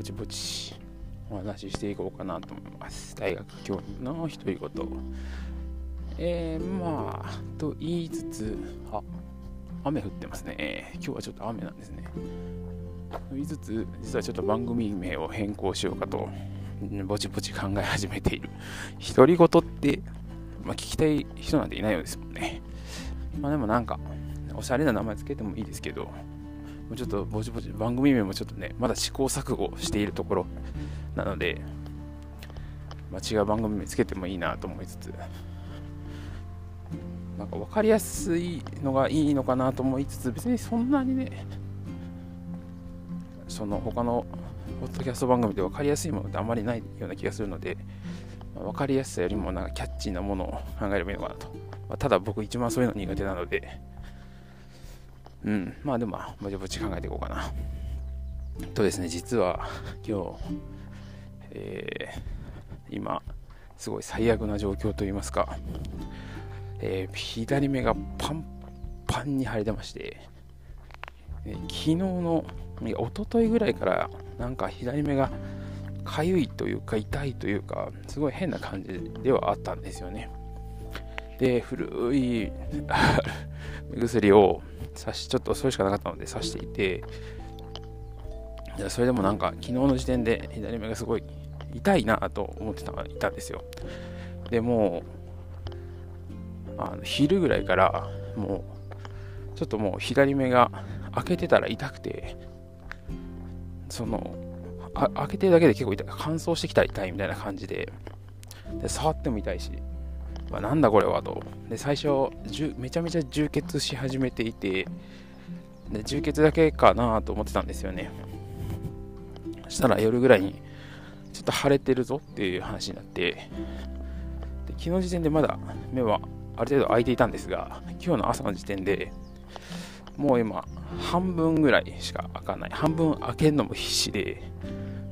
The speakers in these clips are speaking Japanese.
ぼちぼちお話ししていこうかなと思います。大学教員の独り言。えー、まあと言いつつあ雨降ってますね。今日はちょっと雨なんですね。と言いつつ実はちょっと番組名を変更しようかとぼちぼち考え始めている。独り言ってまあ、聞きたい人なんていないようですもんね。まあでもなんか、おしゃれな名前つけてもいいですけど、もうちょっとぼちぼち、番組名もちょっとね、まだ試行錯誤しているところなので、まあ、違う番組名つけてもいいなと思いつつ、なんか分かりやすいのがいいのかなと思いつつ、別にそんなにね、その他のポッドキャスト番組で分かりやすいものってあんまりないような気がするので、分かりやすさよりもなんかキャッチーなものを考えればいいのかなと。まあ、ただ僕一番そういうの苦手なので、うん、まあでも、ぼちぼち考えていこうかな。とですね、実は今日、えー、今、すごい最悪な状況といいますか、えー、左目がパンパンに腫れてまして、えー、昨日の、いや、一昨日ぐらいからなんか左目がかゆいというか痛いというかすごい変な感じではあったんですよねで古い 目薬を刺しちょっとそれしかなかったので刺していてそれでもなんか昨日の時点で左目がすごい痛いなと思ってたいたんですよ。でもあの昼ぐらいからもうちょっともう左目が開けてたら痛くてそのあ開けてるだけで結構痛い乾燥してきたら痛いみたいな感じでで触っても痛いし、なんだこれはと。で最初めちゃめちゃ充血し始めていてで充血だけかなと思ってたんですよね。そしたら夜ぐらいにちょっと腫れてるぞっていう話になってで昨日時点でまだ目はある程度開いていたんですが今日の朝の時点でもう今半分ぐらいしか開かない。半分開けるのも必死で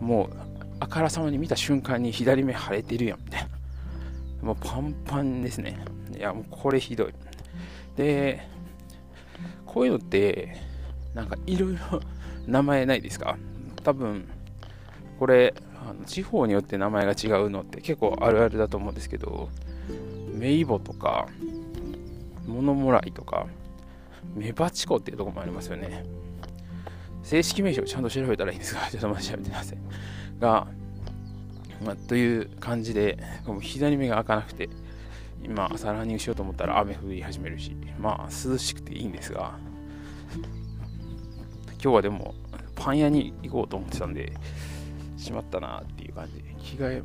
もうあからさまに見た瞬間に左目腫れてるやんみたいな。もうパンパンですね。いやもうこれひどい。でこういうのってなんかいろいろ名前ないですか？多分これあの地方によって名前が違うのって結構あるあるだと思うんですけどメイボとかモノモライとかメバチコっていうとこもありますよね。正式名称ちゃんと調べたらいいんですが、ちょっと待って調べてください。が、まあ、という感じで、もう左目が開かなくて、今朝ランニングしようと思ったら雨降り始めるし、まあ涼しくていいんですが、今日はでもパン屋に行こうと思ってたんで、しまったなっていう感じで、着替え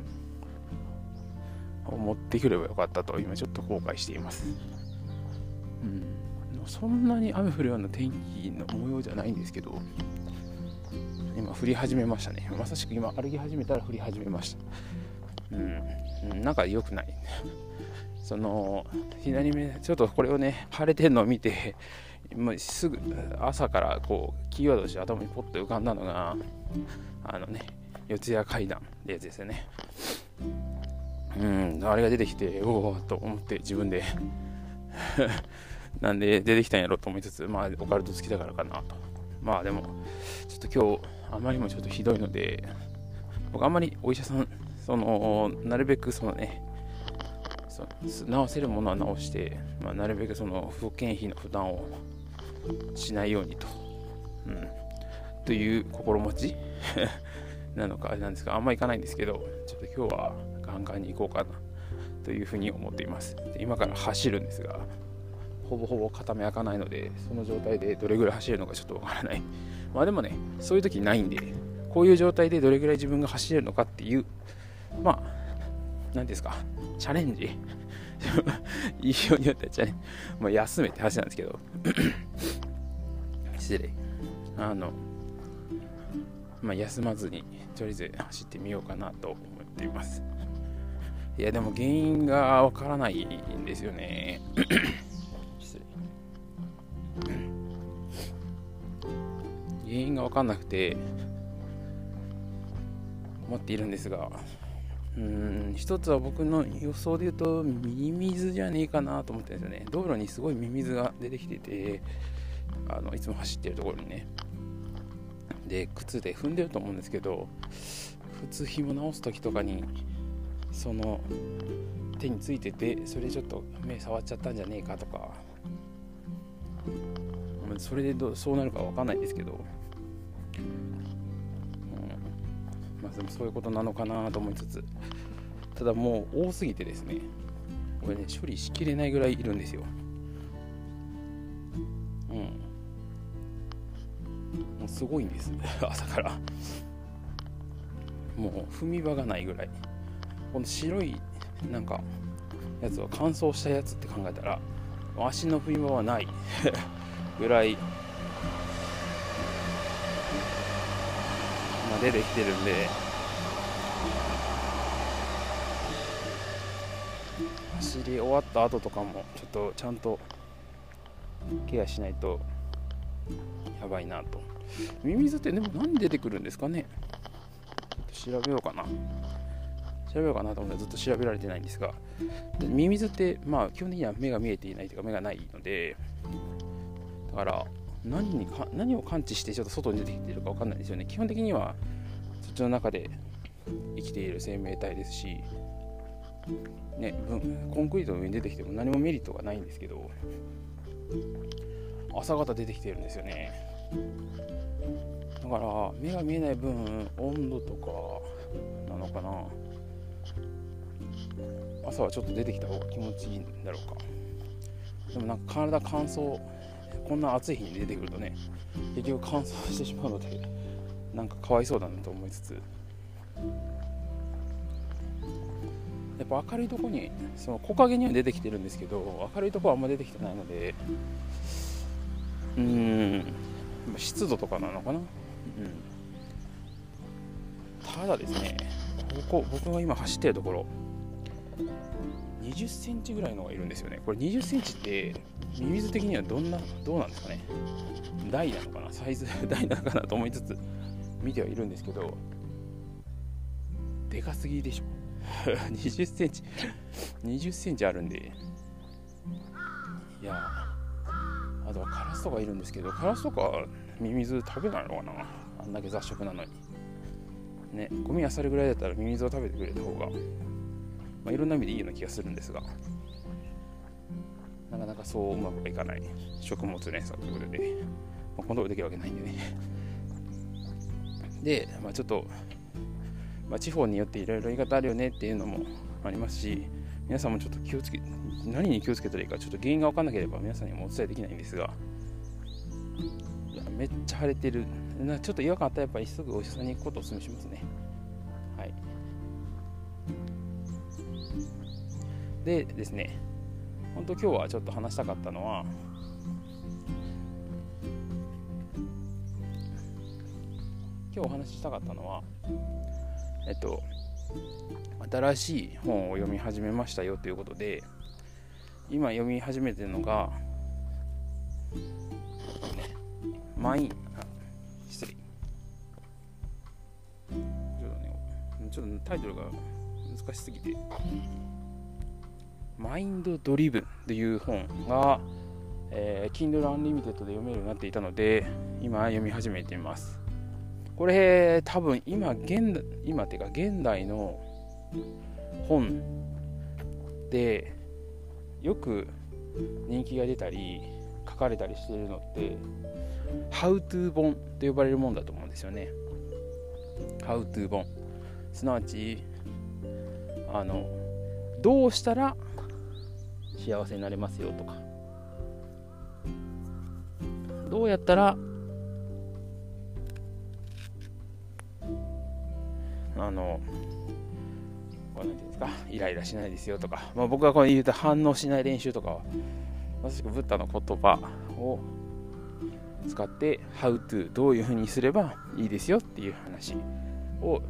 を持ってくればよかったと今ちょっと後悔しています。うん、そんなに雨降るような天気の模様じゃないんですけど、今降り始めましたね。まさしく今歩き始めたら降り始めました。うん、なんか良くない。その、左目、ちょっとこれをね、晴れてるのを見て、もうすぐ朝からこうキーワードして頭にポッと浮かんだのがあのね四谷階段ってやつですよねうんあれが出てきておおと思って自分で なんで出てきたんやろと思いつつ、まあ、オカルト好きだからかなと。まあでも、ちょっと今日、あまりにもちょっとひどいので、僕あんまりお医者さん、その、なるべくそのね、そ治せるものは治して、まあ、なるべくその保険費の負担をしないようにと、うん、という心持ち？なのかあれなんですが、あんまりいかないんですけど、ちょっと今日はガンガンに行こうかなというふうに思っています。で今から走るんですが、ほぼほぼ片目開かないので、その状態でどれぐらい走れるのかちょっとわからない。まあでもね、そういう時ないんで、こういう状態でどれぐらい自分が走れるのかっていう、まあ、何ですか、チャレンジ 言いようによってはチャレンジ、まあ、休めって話なんですけど、失礼。あの、まあ、休まずに、とりあえず走ってみようかなと思っています。いや、でも原因がわからないんですよね。因が分かんなくて思っているんですがうん一つは僕の予想で言うとミミズじゃねえかなと思ってるんですよね。道路にすごいミミズが出てきててあのいつも走ってるところにね。で靴で踏んでると思うんですけど靴紐直す時とかにその手についててそれちょっと目触っちゃったんじゃねえかとかそれでどうそうなるか分かんないですけど、でもそういうことなのかなと思いつつ。ただもう多すぎてですねこれね処理しきれないぐらいいるんですよ。うん。もうすごいんです。朝から。もう踏み場がないぐらい。この白いなんかやつは乾燥したやつって考えたら足の踏み場はない。ぐらい、まあ、出てきてるんで。走り終わった後とかもちょっとちゃんとケアしないとやばいなと。ミミズってでも何出てくるんですかね。ちょっと調べようかな。調べようかなと思ったらずっと調べられてないんですが。ミミズってまあ基本的には目が見えていないというか目がないので。だから何にか何を感知してちょっと外に出てきているか分かんないですよね。基本的にはそっちの中で生きている生命体ですしね、コンクリートの上に出てきても何もメリットがないんですけど朝方出てきてるんですよね。だから目が見えない分温度とかなのかな。朝はちょっと出てきた方が気持ちいいんだろうか。でもなんか体乾燥こんな暑い日に出てくるとね結局乾燥してしまうのでなんかかわいそうだなと思いつつ。やっぱ明るいとこにその木陰には出てきてるんですけど明るいとこはあんま出てきてないのでうーん湿度とかなのかな、うん、ただですねここ僕が今走ってるところ。20センチぐらいのがいるんですよね。これ20センチってミミズ的にはどんなどうなんですかね。大なのかな。サイズ 大なのかなと思いつつ見てはいるんですけどでかすぎでしょ。20センチ20センチあるんで。いやあとはカラスとかいるんですけどカラスとかミミズ食べないのかな。あんだけ雑食なのに。ねゴミあさるぐらいだったらミミズを食べてくれた方が、まあ、いろんな意味でいいような気がするんですが。なかなかそううまくはいかない。食物連鎖ということで、まあ、コントロールできるわけないんでね。で、まあ、ちょっとまあ、地方によっていろいろ言い方あるよねっていうのもありますし皆さんもちょっと気をつけ何に気をつけたらいいかちょっと原因が分かんなければ皆さんにもお伝えできないんですが。めっちゃ腫れてる。ちょっと違和感あったらやっぱりすぐお医者さんに行くことをお勧めしますね。でですね本当今日はちょっと話したかったのは今日お話ししたかったのはえっと、新しい本を読み始めましたよということで、今読み始めてるのが、マイン、失礼。ちょっとね、ちょっとタイトルが難しすぎて、マインドドリブンという本が、えー、Kindle Unlimited で読めるようになっていたので、今読み始めています。これ多分今現今っていうか現代の本でよく人気が出たり書かれたりしているのって「How to 本」と呼ばれるもんだと思うんですよね。How to 本すなわちあのどうしたら幸せになれますよとか。どうやったらあのこうなんていうんですかイライラしないですよとか、まあ、僕がこう言うと反応しない練習とかはまさしくブッダの言葉を使って How to どういうふうにすればいいですよっていう話を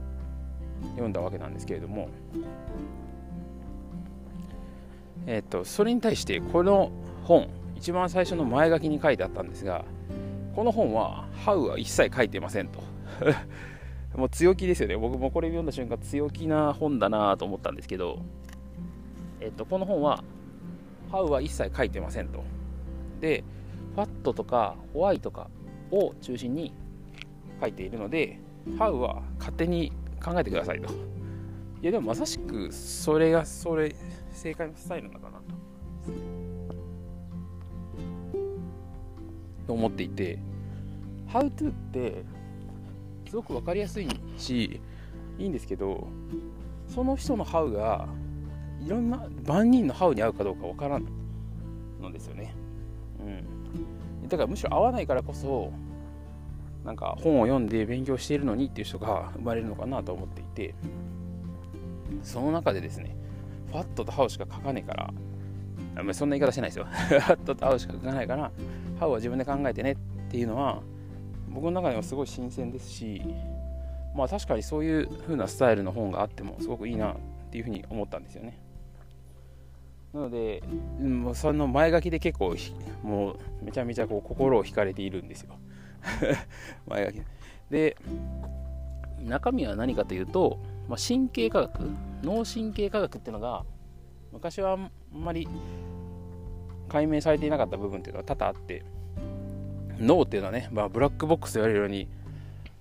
読んだわけなんですけれども。えっ、とそれに対してこの本一番最初の前書きに書いてあったんですがこの本は How は一切書いてませんと もう強気ですよね。僕もこれ読んだ瞬間強気な本だなと思ったんですけど、えっと、この本は、ハウは一切書いてませんと。で、ファットとかホワイとかを中心に書いているので How は勝手に考えてくださいといやでもまさしくそれがそれ正解のスタイルなのかなと。思っていて。How to ってすごく分かりやすいしいいんですけどその人の How がいろんな万人の How に合うかどうか分からんのですよね。うん。だからむしろ合わないからこそなんか本を読んで勉強しているのにっていう人が生まれるのかなと思っていて。その中でですねファットとハウしか書かねえからそんな言い方してないですよ。ファットとハウしか書かないからハウは自分で考えてねっていうのは僕の中ではすごい新鮮ですしまあ確かにそういう風なスタイルの本があってもすごくいいなっていうふうに思ったんですよね。なので、もうその前書きで結構もうめちゃめちゃこう心を惹かれているんですよ。前書き。で中身は何かというと、まあ、神経科学脳神経科学っていうのが昔はあんまり解明されていなかった部分っていうのは多々あって脳っていうのはね、まあ、ブラックボックスと言われるように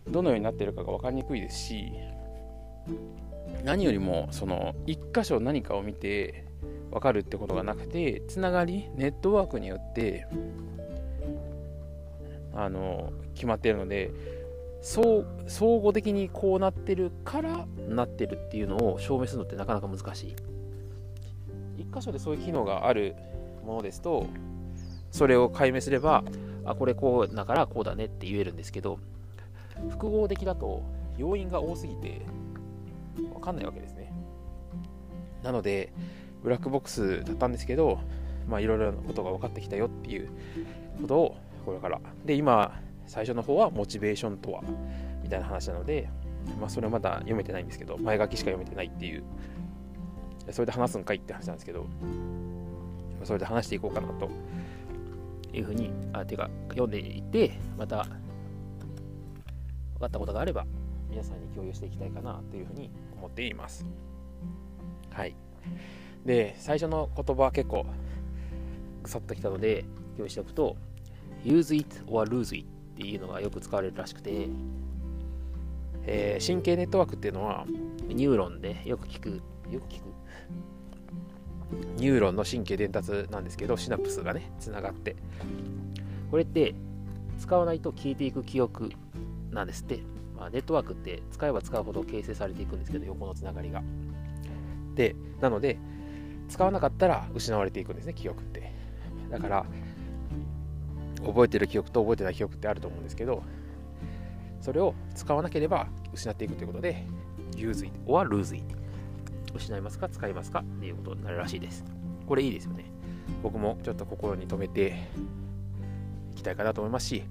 どのようになっているかが分かりにくいですし何よりもその一箇所何かを見て分かるってことがなくてつながりネットワークによってあの決まってるので相互的にこうなってるからなってるっていうのを証明するのってなかなか難しい。一箇所でそういう機能があるものですとそれを解明すればあこれこうだからこうだねって言えるんですけど複合的だと要因が多すぎて分かんないわけですね。なのでブラックボックスだったんですけどまあいろいろなことが分かってきたよっていうことをこれから。で今最初の方はモチベーションとはみたいな話なのでまあそれはまだ読めてないんですけど前書きしか読めてないっていう。それで話すんかいって話なんですけどそれで話していこうかなというふうにあてか読んでいってまた分かったことがあれば皆さんに共有していきたいかなというふうに思っています。はい。で最初の言葉は結構ぐさっときたので共有しておくと use it or lose it っていうのがよく使われるらしくて、えー、神経ネットワークっていうのはニューロンでよく聞くよく聞く？ニューロンの神経伝達なんですけどシナプスがねつながって。これって使わないと消えていく記憶なんですって、まあ、ネットワークって使えば使うほど形成されていくんですけど横のつながりが。でなので使わなかったら失われていくんですね記憶って。だから覚えてる記憶と覚えてない記憶ってあると思うんですけどそれを使わなければ失っていくということで use it or lose it 失いますか使いますかっていうことになるらしいです。これいいですよね。僕もちょっと心に留めていきたいかなと思いますし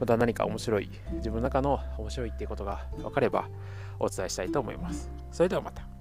また何か面白い自分の中の面白いっていうことが分かればお伝えしたいと思います。それではまた。